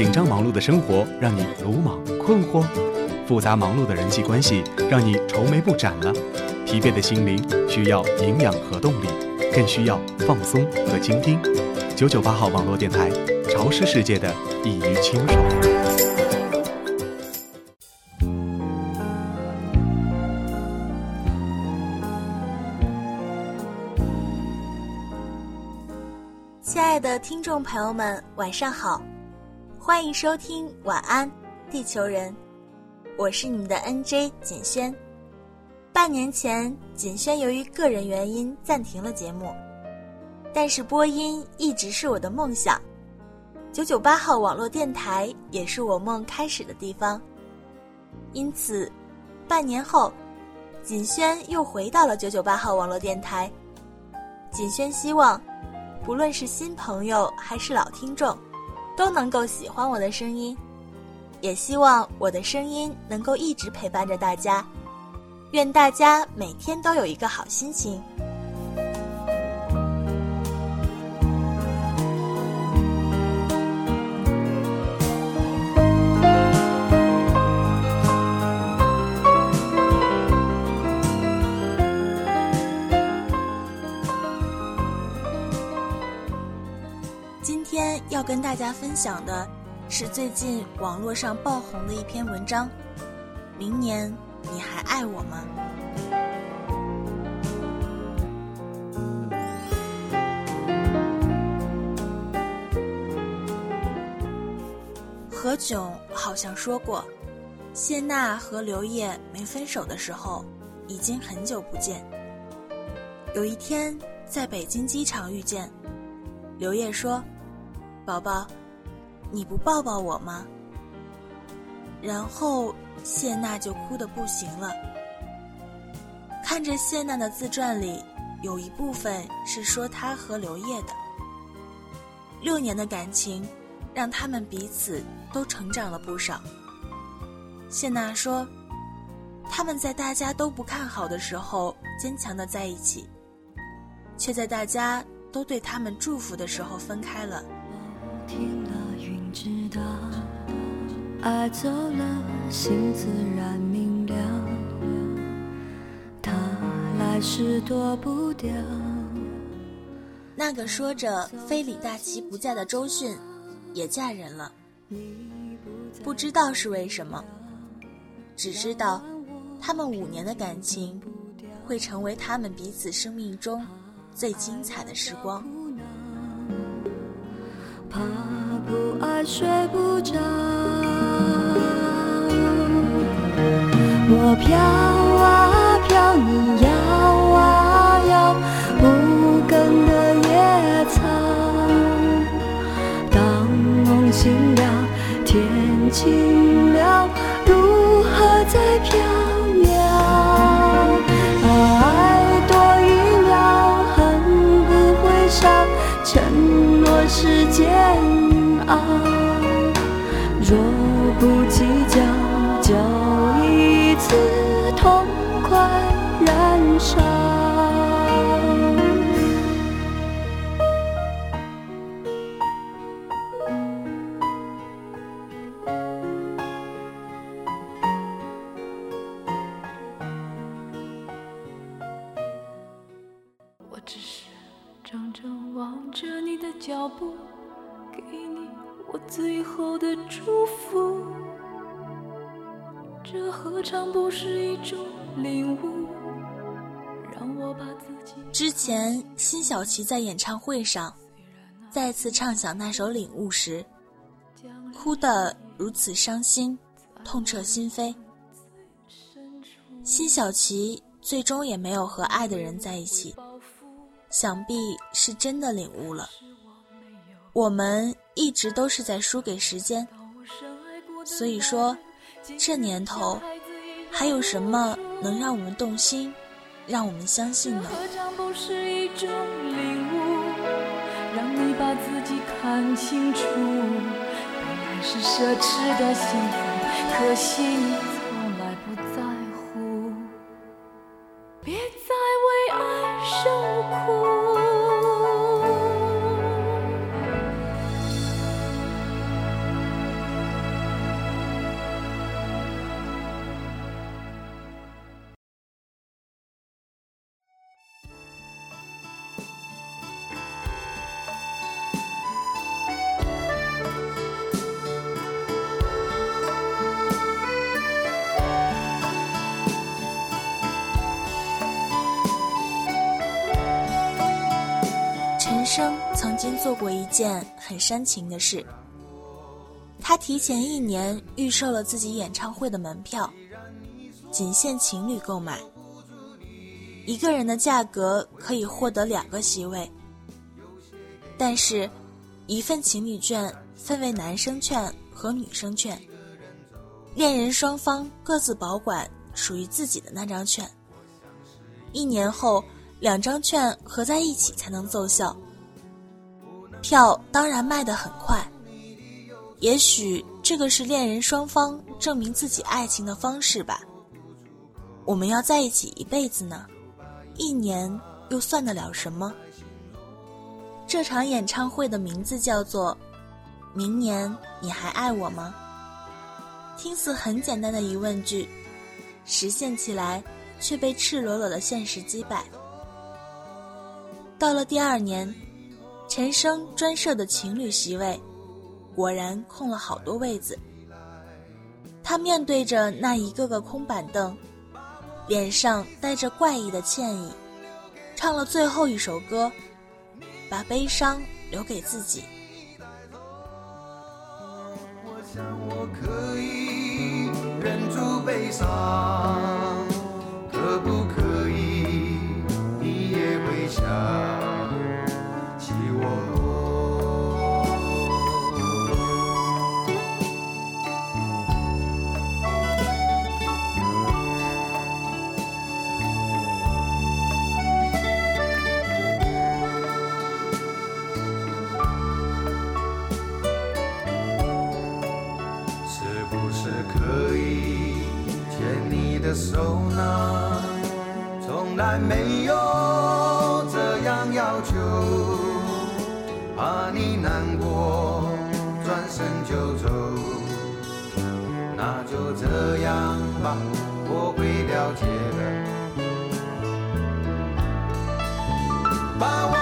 紧张忙碌的生活让你鲁莽困惑，复杂忙碌的人际关系让你愁眉不展了，疲惫的心灵需要营养和动力，更需要放松和倾听。九九八号网络电台，潮湿世界的一隅清爽。亲爱的听众朋友们，晚上好，欢迎收听《晚安，地球人》，我是你们的 NJ 锦轩。半年前，锦轩由于个人原因暂停了节目，但是播音一直是我的梦想。九九八号网络电台也是我梦开始的地方，因此，半年后，锦轩又回到了九九八号网络电台。锦轩希望。不论是新朋友还是老听众，都能够喜欢我的声音，也希望我的声音能够一直陪伴着大家。愿大家每天都有一个好心情。天要跟大家分享的是最近网络上爆红的一篇文章。明年你还爱我吗？何炅好像说过，谢娜和刘烨没分手的时候，已经很久不见。有一天在北京机场遇见，刘烨说。宝宝，你不抱抱我吗？然后谢娜就哭得不行了。看着谢娜的自传里，有一部分是说她和刘烨的六年的感情，让他们彼此都成长了不少。谢娜说，他们在大家都不看好的时候坚强的在一起，却在大家都对他们祝福的时候分开了。听了云知道，爱走了，心自然明了。他来时躲不掉。那个说着非李大齐不嫁的周迅，也嫁人了。不知道是为什么，只知道他们五年的感情，会成为他们彼此生命中最精彩的时光。怕不爱睡不着，我飘啊飘，你摇啊摇，无根的野草。当梦醒了，天晴这何尝不是一种领悟？之前，辛晓琪在演唱会上再次唱响那首《领悟》时，哭得如此伤心，痛彻心扉。辛晓琪最终也没有和爱的人在一起，想必是真的领悟了。我们一直都是在输给时间，所以说，这年头，还有什么能让我们动心，让我们相信呢？何尝不是一种领悟，让你把自己看清楚。本来是奢侈的幸福，可惜曾经做过一件很煽情的事，他提前一年预售了自己演唱会的门票，仅限情侣购买。一个人的价格可以获得两个席位，但是，一份情侣券分为男生券和女生券，恋人双方各自保管属于自己的那张券。一年后，两张券合在一起才能奏效。票当然卖得很快，也许这个是恋人双方证明自己爱情的方式吧。我们要在一起一辈子呢。一年又算得了什么？这场演唱会的名字叫做《明年你还爱我吗》。听似很简单的疑问句，实现起来却被赤裸裸的现实击败。到了第二年，陈升专设的情侣席位，果然空了好多位子。他面对着那一个个空板凳。脸上带着怪异的歉意，唱了最后一首歌，把悲伤留给自己。我想我可以忍住悲伤，可以牵你的手呢从来没有这样要求怕你难过转身就走。那就这样吧我会了解的。把我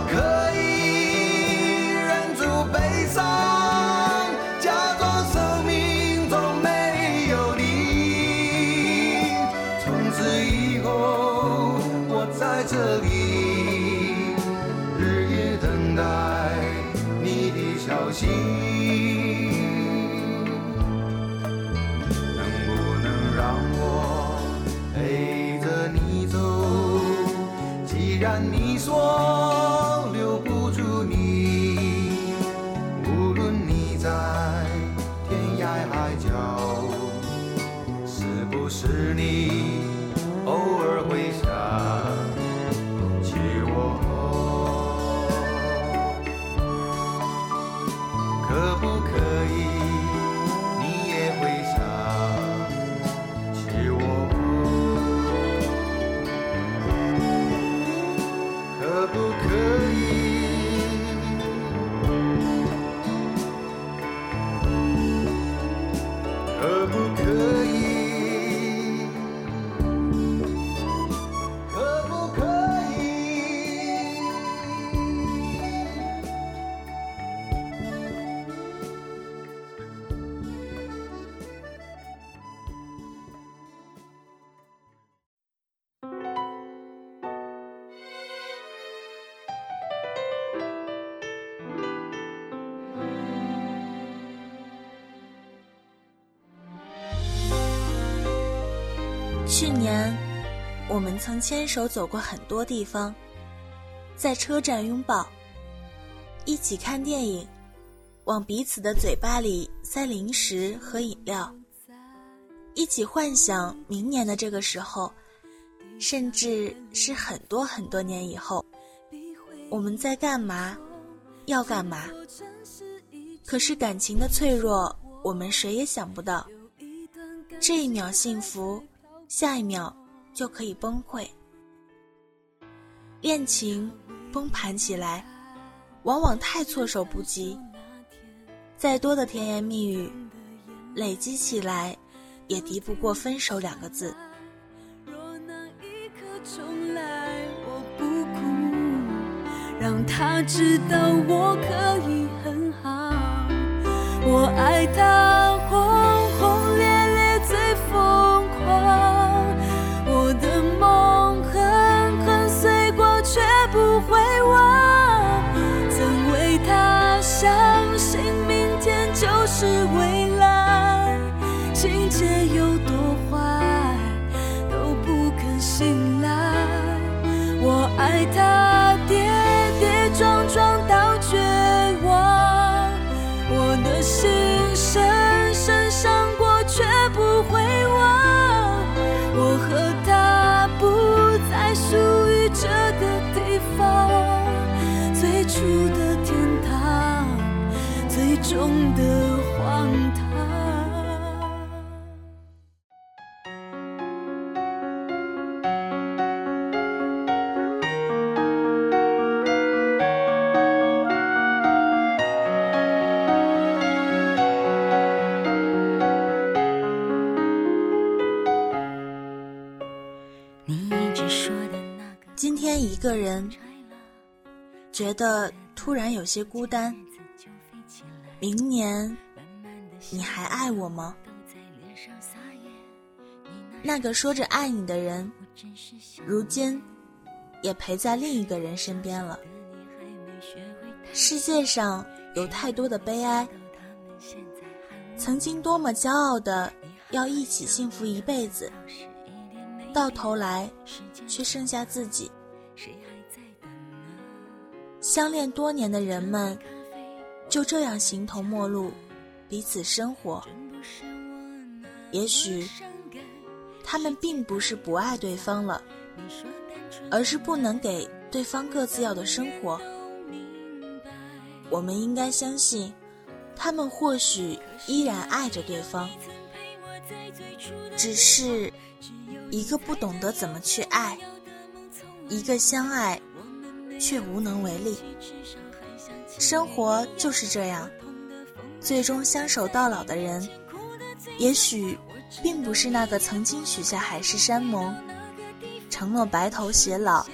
我可以忍住悲伤假装生命中没有你从此以后我在这里日夜等待你的消息。能不能让我陪着你走。既然你说去年，我们曾牵手走过很多地方，在车站拥抱，一起看电影，往彼此的嘴巴里塞零食和饮料，一起幻想明年的这个时候，甚至是很多很多年以后，我们在干嘛，要干嘛？可是感情的脆弱，我们谁也想不到，这一秒幸福。下一秒就可以崩溃。恋情崩盘起来往往太措手不及再多的甜言蜜语累积起来也敌不过分手两个字。若一刻重来我不哭让他知道我可以很好我爱他世界有多坏都不肯醒来。我爱他今天一个人，觉得突然有些孤单。明年，你还爱我吗？那个说着爱你的人，如今也陪在另一个人身边了。世界上有太多的悲哀，曾经多么骄傲的要一起幸福一辈子，到头来却剩下自己。相恋多年的人们，就这样形同陌路，彼此生活。也许，他们并不是不爱对方了，而是不能给对方各自要的生活。我们应该相信，他们或许依然爱着对方，只是一个不懂得怎么去爱，一个相爱却无能为力。生活就是这样，最终相守到老的人，也许并不是那个曾经许下海誓山盟，承诺白头偕老，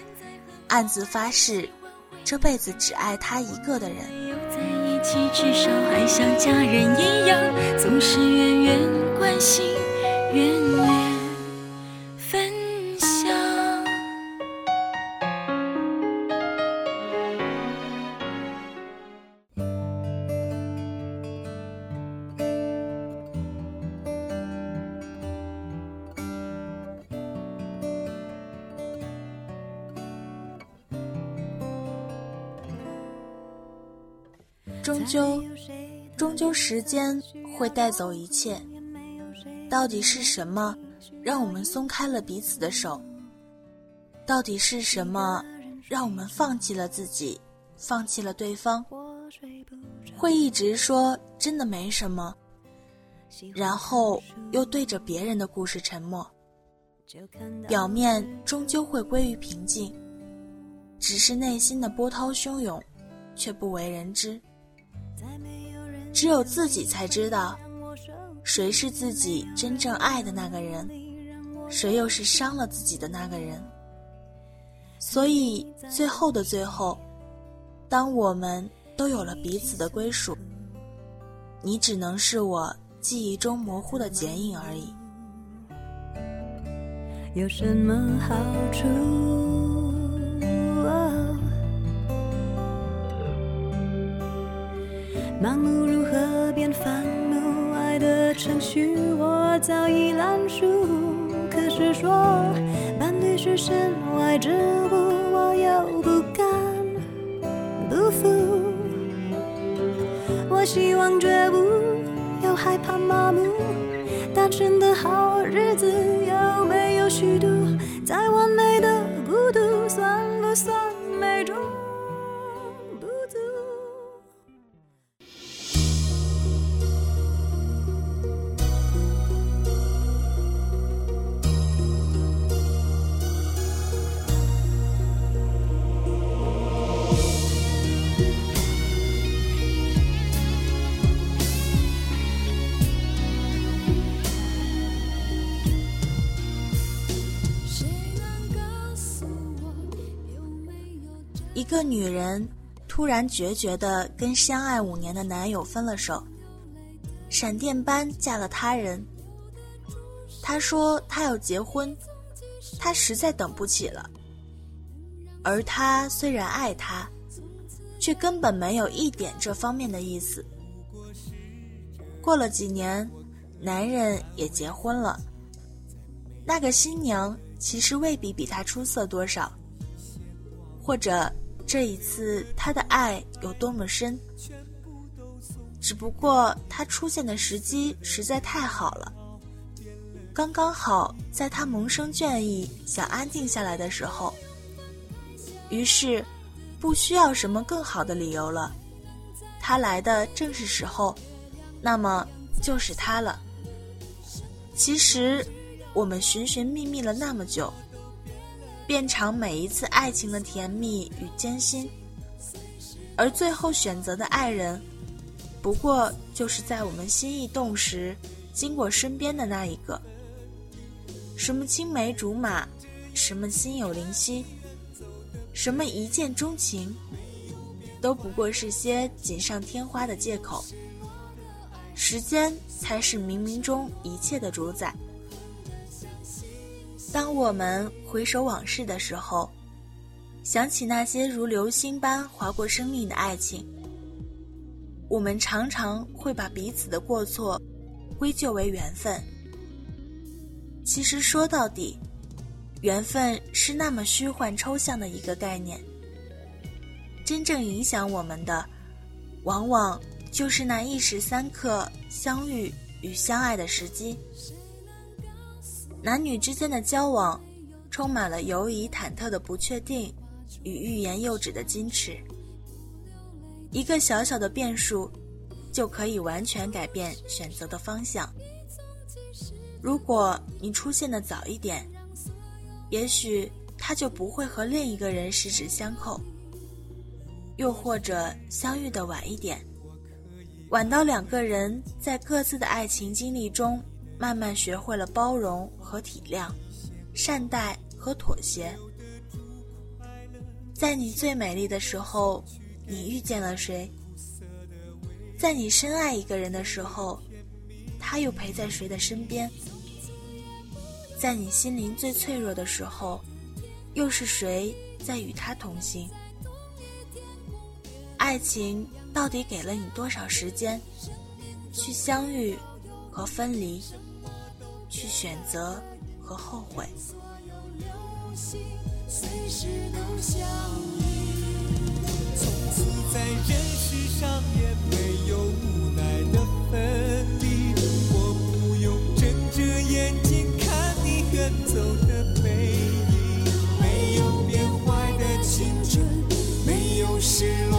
暗自发誓这辈子只爱他一个的人。在一起，至少还像家人一样，总是远远终究，终究，时间会带走一切。到底是什么让我们松开了彼此的手？到底是什么让我们放弃了自己，放弃了对方？会一直说真的没什么，然后又对着别人的故事沉默。表面终究会归于平静，只是内心的波涛汹涌，却不为人知。只有自己才知道，谁是自己真正爱的那个人，谁又是伤了自己的那个人。所以最后的最后，当我们都有了彼此的归属，你只能是我记忆中模糊的剪影而已。有什么好处？盲目如何变烦怒？爱的程序我早已烂熟。可是说伴侣是身外之物，我又不甘不服。我希望觉悟，又害怕麻木。单纯的好日子有没有虚度？再完美的孤独，算不算美中个女人突然决绝地跟相爱五年的男友分了手，闪电般嫁了他人。她说她要结婚，她实在等不起了。而他虽然爱她，却根本没有一点这方面的意思。过了几年，男人也结婚了。那个新娘其实未必比他出色多少，或者。这一次，他的爱有多么深？只不过他出现的时机实在太好了，刚刚好在他萌生倦意、想安静下来的时候。于是，不需要什么更好的理由了，他来的正是时候，那么就是他了。其实，我们寻寻觅觅了那么久。变尝每一次爱情的甜蜜与艰辛，而最后选择的爱人，不过就是在我们心意动时经过身边的那一个。什么青梅竹马，什么心有灵犀，什么一见钟情，都不过是些锦上添花的借口。时间才是冥冥中一切的主宰。当我们回首往事的时候，想起那些如流星般划过生命的爱情，我们常常会把彼此的过错归咎为缘分。其实说到底，缘分是那么虚幻抽象的一个概念。真正影响我们的，往往就是那一时三刻相遇与相爱的时机。男女之间的交往，充满了犹疑忐忑的不确定，与欲言又止的矜持。一个小小的变数，就可以完全改变选择的方向。如果你出现的早一点，也许他就不会和另一个人十指相扣；又或者相遇的晚一点，晚到两个人在各自的爱情经历中。慢慢学会了包容和体谅，善待和妥协。在你最美丽的时候，你遇见了谁？在你深爱一个人的时候，他又陪在谁的身边？在你心灵最脆弱的时候，又是谁在与他同行？爱情到底给了你多少时间，去相遇和分离？去选择和后悔。所有流星随时都相依从此在人世上也没有无奈的分离，我不用睁着眼睛看你远走的背影，没有变坏的青春，没有失落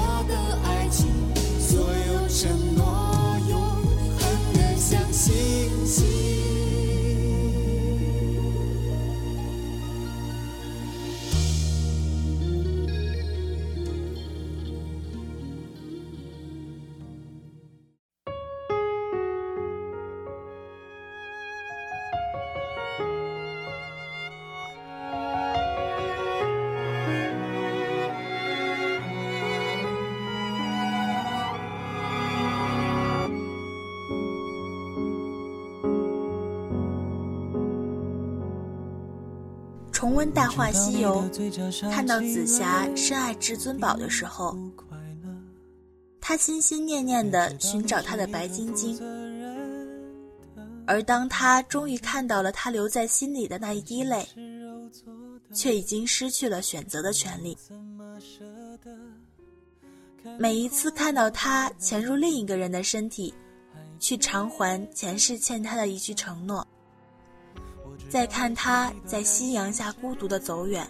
重温《大话西游》，看到紫霞深爱至尊宝的时候，他心心念念地寻找他的白晶晶。而当他终于看到了他留在心里的那一滴泪，却已经失去了选择的权利。每一次看到他潜入另一个人的身体，去偿还前世欠他的一句承诺。再看他在夕阳下孤独的走远，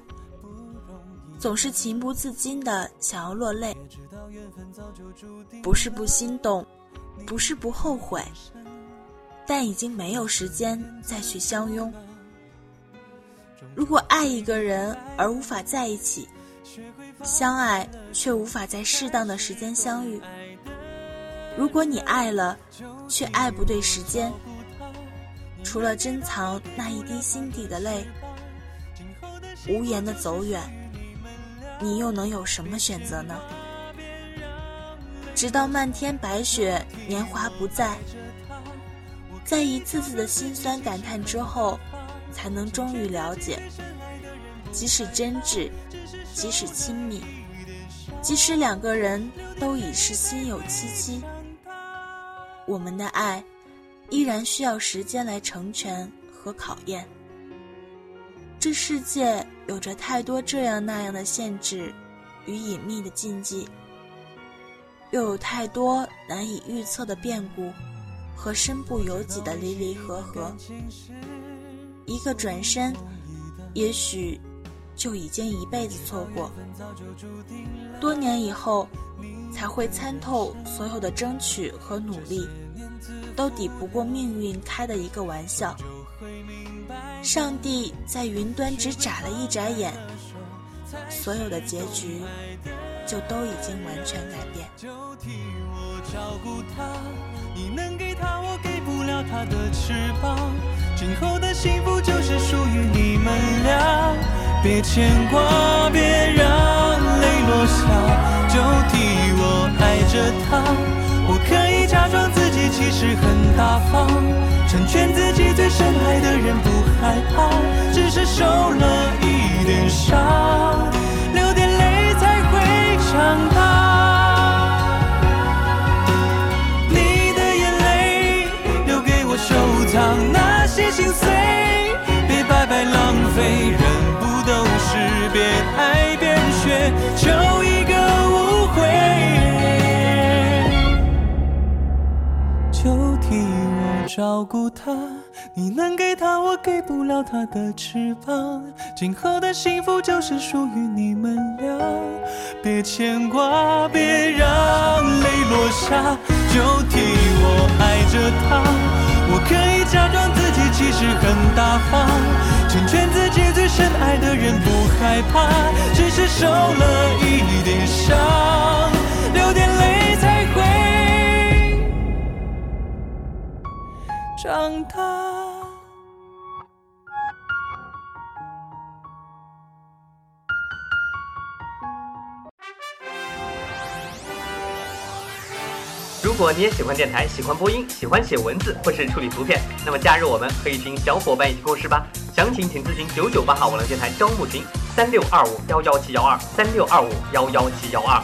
总是情不自禁的想要落泪。不是不心动，不是不后悔，但已经没有时间再去相拥。如果爱一个人而无法在一起，相爱却无法在适当的时间相遇。如果你爱了，却爱不对时间。除了珍藏那一滴心底的泪，无言的走远，你又能有什么选择呢？直到漫天白雪，年华不在，在一次次的心酸感叹之后，才能终于了解，即使真挚，即使亲密，即使两个人都已是心有戚戚，我们的爱依然需要时间来成全和考验。这世界有着太多这样那样的限制与隐秘的禁忌。又有太多难以预测的变故和身不由己的离离合合，一个转身，也许就已经一辈子错过。多年以后，才会参透所有的争取和努力，都抵不过命运开的一个玩笑。上帝在云端只眨了一眨眼，所有的结局。就都已经完全改变。就替我照顾他，你能给他，我给不了他的翅膀。今后的幸福就是属于你们俩。别牵挂，别让泪落下。就替我爱着他，我可以假装自己其实很大方，成全自己最深爱的人，不害怕，只是受了一点伤。流点泪才会长大，你的眼泪留给我收藏，那些心碎别白白浪费，人不都是边爱边学，照顾他。你能给他，我给不了他的翅膀。今后的幸福就是属于你们俩。别牵挂，别让泪落下，就替我爱着他。我可以假装自己其实很大方，成全自己最深爱的人，不害怕，只是受了一点伤，长大。如果你也喜欢电台，喜欢播音，喜欢写文字或是处理图片，那么加入我们和一群小伙伴一起共事吧。详情请咨询九九八号网络电台招募群：三六二五幺幺七幺二三六二五幺幺七幺二。